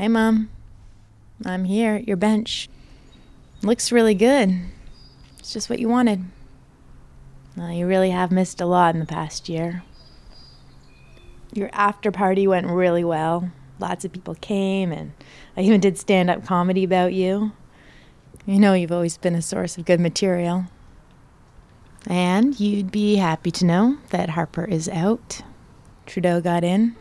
Hey, Mom. I'm here at your bench. Looks really good. It's just what you wanted. Well, you really have missed a lot in the past year. Your after party went really well. Lots of people came, and I even did stand up comedy about you. You know, you've always been a source of good material. And you'd be happy to know that Harper is out. Trudeau got in.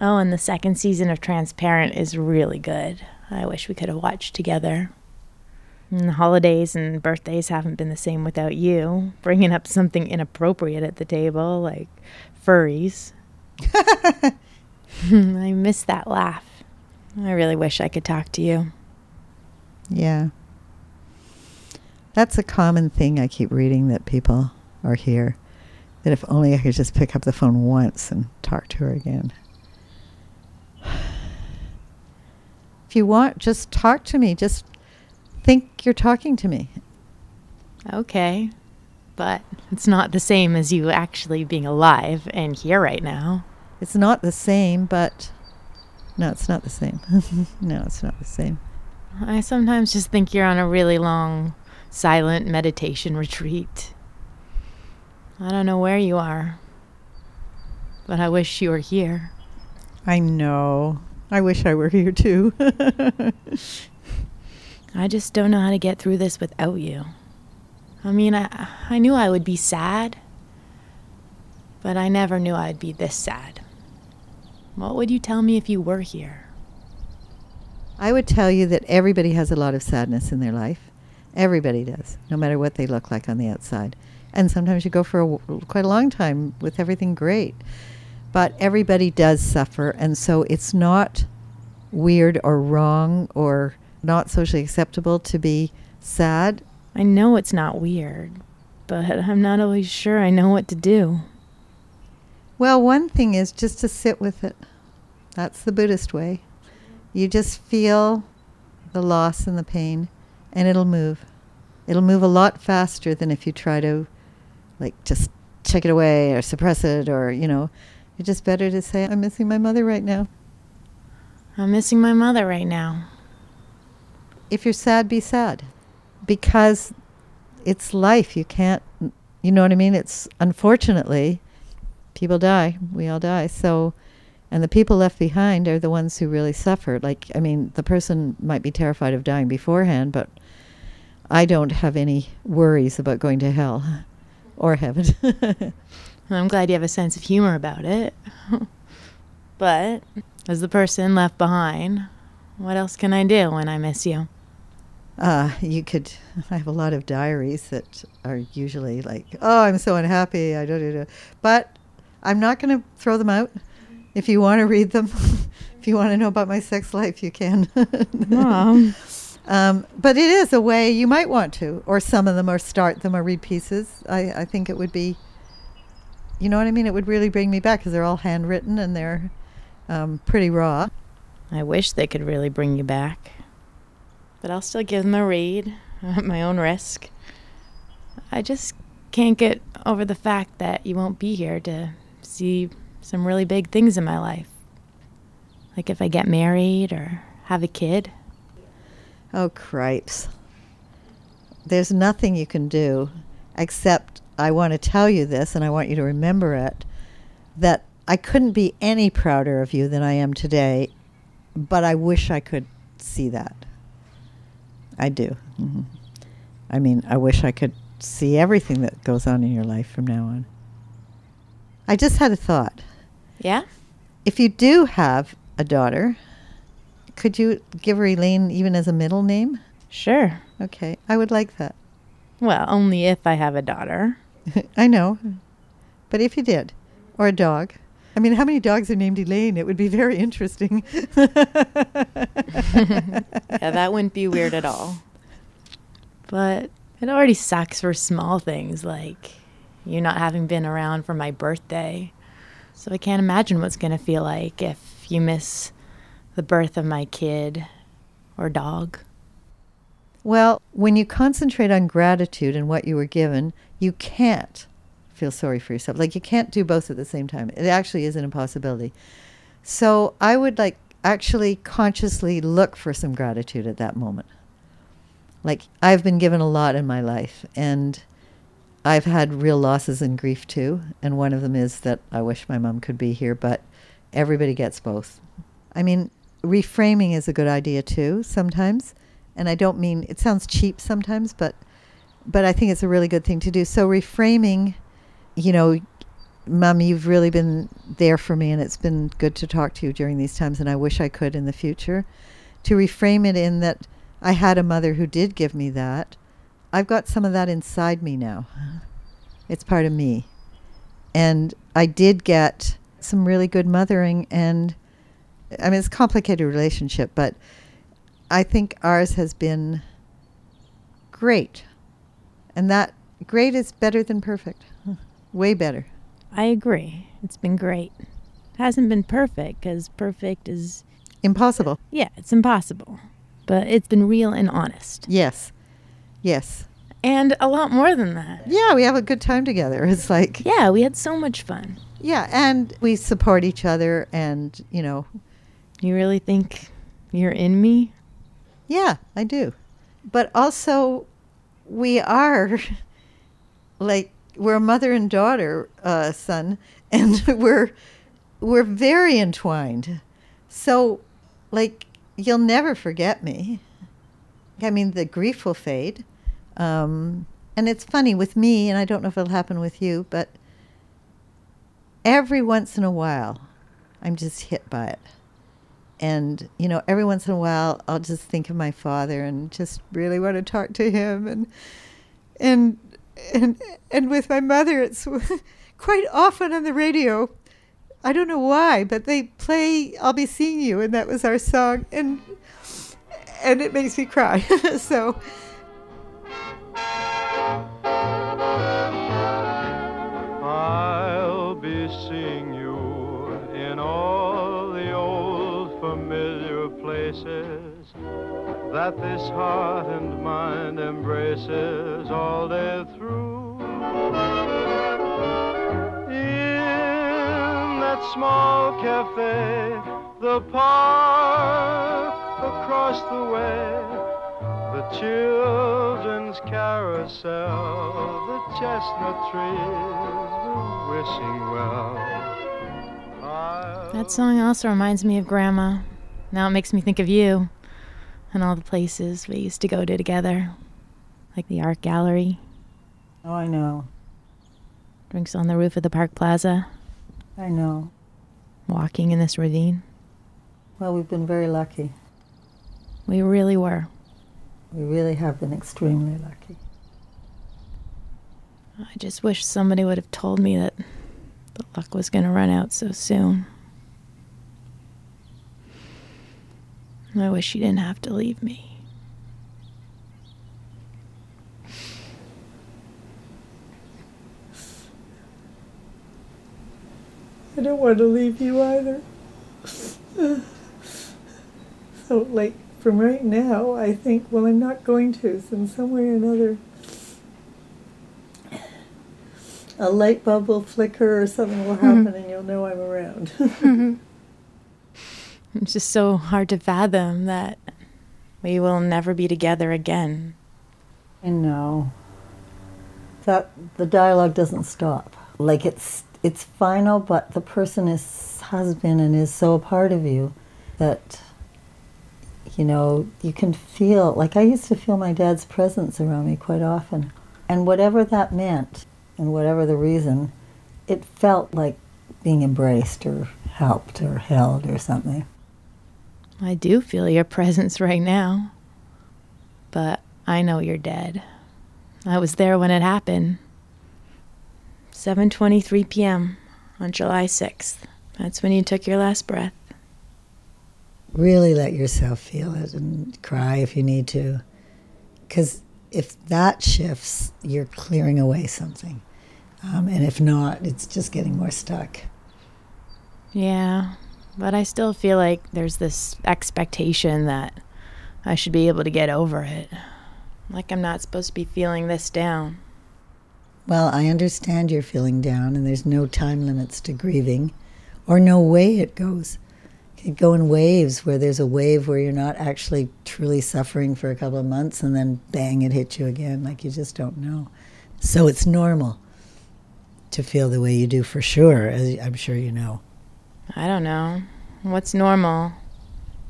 Oh, and the second season of Transparent is really good. I wish we could have watched together. And the holidays and birthdays haven't been the same without you, bringing up something inappropriate at the table, like furries. I miss that laugh. I really wish I could talk to you. Yeah. That's a common thing I keep reading that people are here. That if only I could just pick up the phone once and talk to her again. If you want, just talk to me. Just think you're talking to me. Okay. But it's not the same as you actually being alive and here right now. It's not the same, but no, it's not the same. no, it's not the same. I sometimes just think you're on a really long, silent meditation retreat. I don't know where you are, but I wish you were here. I know. I wish I were here too. I just don't know how to get through this without you. I mean, I, I knew I would be sad, but I never knew I'd be this sad. What would you tell me if you were here? I would tell you that everybody has a lot of sadness in their life. Everybody does, no matter what they look like on the outside. And sometimes you go for a, quite a long time with everything great. But everybody does suffer, and so it's not weird or wrong or not socially acceptable to be sad. I know it's not weird, but I'm not always sure I know what to do. Well, one thing is just to sit with it. That's the Buddhist way. You just feel the loss and the pain, and it'll move. It'll move a lot faster than if you try to, like, just check it away or suppress it or, you know. It's just better to say, I'm missing my mother right now. I'm missing my mother right now. If you're sad, be sad. Because it's life. You can't, you know what I mean? It's unfortunately, people die. We all die. So, and the people left behind are the ones who really suffer. Like, I mean, the person might be terrified of dying beforehand, but I don't have any worries about going to hell or heaven. I'm glad you have a sense of humor about it. but as the person left behind, what else can I do when I miss you? Uh, you could. I have a lot of diaries that are usually like, "Oh, I'm so unhappy." I don't know, but I'm not going to throw them out. If you want to read them, if you want to know about my sex life, you can. Mom. um, but it is a way you might want to, or some of them, or start them, or read pieces. I, I think it would be. You know what I mean? It would really bring me back because they're all handwritten and they're um, pretty raw. I wish they could really bring you back. But I'll still give them a read at my own risk. I just can't get over the fact that you won't be here to see some really big things in my life. Like if I get married or have a kid. Oh, cripes. There's nothing you can do except I want to tell you this and I want you to remember it that I couldn't be any prouder of you than I am today, but I wish I could see that. I do. Mm-hmm. I mean, I wish I could see everything that goes on in your life from now on. I just had a thought. Yeah? If you do have a daughter, could you give her Elaine even as a middle name? Sure. Okay, I would like that. Well, only if I have a daughter. I know. But if you did, or a dog. I mean, how many dogs are named Elaine? It would be very interesting. yeah, that wouldn't be weird at all. But it already sucks for small things like you not having been around for my birthday. So I can't imagine what's going to feel like if you miss the birth of my kid or dog. Well, when you concentrate on gratitude and what you were given, you can't feel sorry for yourself. Like you can't do both at the same time. It actually is an impossibility. So I would like actually consciously look for some gratitude at that moment. Like, I've been given a lot in my life, and I've had real losses and grief too. And one of them is that I wish my mom could be here, but everybody gets both. I mean, reframing is a good idea too sometimes. And I don't mean it sounds cheap sometimes, but but I think it's a really good thing to do. So reframing, you know, Mom, you've really been there for me, and it's been good to talk to you during these times, and I wish I could in the future. To reframe it in that I had a mother who did give me that. I've got some of that inside me now. It's part of me. And I did get some really good mothering, and I mean, it's a complicated relationship, but I think ours has been great. And that great is better than perfect, way better. I agree. It's been great. It hasn't been perfect because perfect is, Impossible. yeah, it's impossible. But it's been real and honest. Yes. Yes. And a lot more than that. Yeah, we have a good time together. It's like, Yeah, we had so much fun. yeah, and we support each other, and, you know, You really think you're in me? Yeah, I do. But also, we are like, we're a mother and daughter, uh, son, and we're we're very entwined. So, like, you'll never forget me. I mean, the grief will fade. Um, and it's funny with me, and I don't know if it'll happen with you, but every once in a while, I'm just hit by it. And, you know, every once in a while, I'll just think of my father and just really want to talk to him. And, and, and, and with my mother, it's quite often on the radio. I don't know why, but they play "I'll Be Seeing You," and that was our song, and and it makes me cry. so that this heart and mind embraces all day through. In that small cafe, the park across the way. The children's carousel, the chestnut trees, the wishing well. I'll That song also reminds me of Grandma. Now it makes me think of you and all the places we used to go to together, like the art gallery, oh, I know, drinks on the roof of the park plaza, I know. walking in this ravine. Well, we've been very lucky. We really were. We really have been extremely lucky. I just wish somebody would have told me that the luck was going to run out so soon. I wish you didn't have to leave me. I don't want to leave you either. So, like, from right now, I think, well, I'm not going to, so in some way or another, a light bulb will flicker or something will mm-hmm. happen and you'll know I'm around. Mm-hmm. It's just so hard to fathom that we will never be together again. I know. That the dialogue doesn't stop. Like it's it's final, but the person is has been and is so a part of you that you know you can feel. Like I used to feel my dad's presence around me quite often, and whatever that meant, and whatever the reason, it felt like being embraced or helped or held or something. I do feel your presence right now. But I know you're dead. I was there when it happened. 7:23 p.m. on July 6th. That's when you took your last breath. really let yourself feel it and cry if you need to. Because if that shifts, you're clearing away something. Um, and if not, it's just getting more stuck. Yeah, but I still feel like there's this expectation that I should be able to get over it. Like I'm not supposed to be feeling this down. Well, I understand you're feeling down, and there's no time limits to grieving or no way it goes. it go in waves where there's a wave where you're not actually truly suffering for a couple of months and then bang it hits you again like you just don't know so it's normal to feel the way you do for sure as i'm sure you know I don't know. What's normal?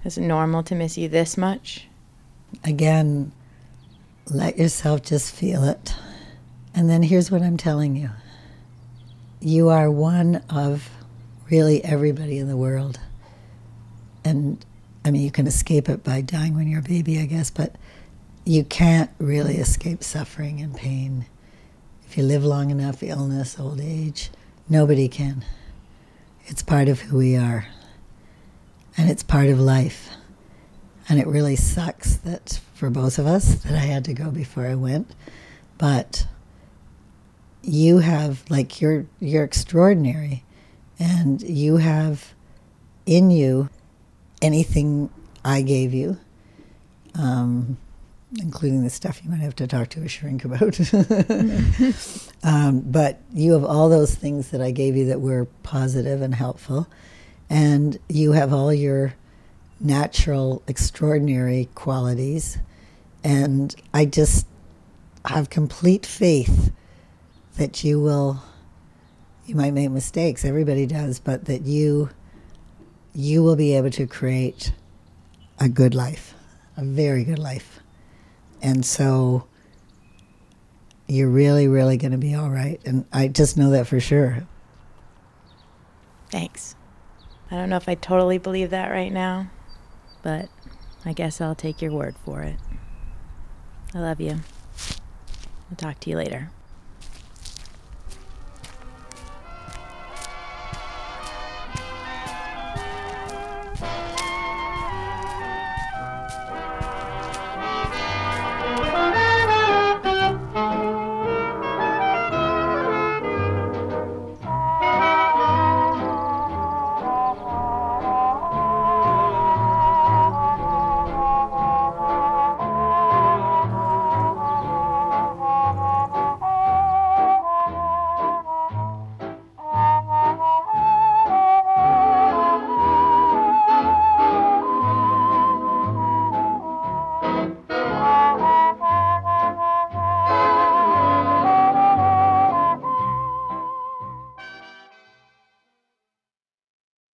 Is it normal to miss you this much? again let yourself just feel it and then here's what i'm telling you you are one of really everybody in the world and i mean you can escape it by dying when you're a baby i guess but you can't really escape suffering and pain if you live long enough illness old age nobody can it's part of who we are and it's part of life and it really sucks that for both of us that I had to go before I went. But you have like you're you're extraordinary and you have in you anything I gave you. Um, including the stuff you might have to talk to a shrink about. um, but you have all those things that I gave you that were positive and helpful, and you have all your natural, extraordinary qualities. And I just have complete faith that you will, you might make mistakes, everybody does, but that you, you will be able to create a good life, a very good life. And so you're really, really going to be all right. And I just know that for sure. Thanks. I don't know if I totally believe that right now, but I guess I'll take your word for it. I love you. I'll talk to you later.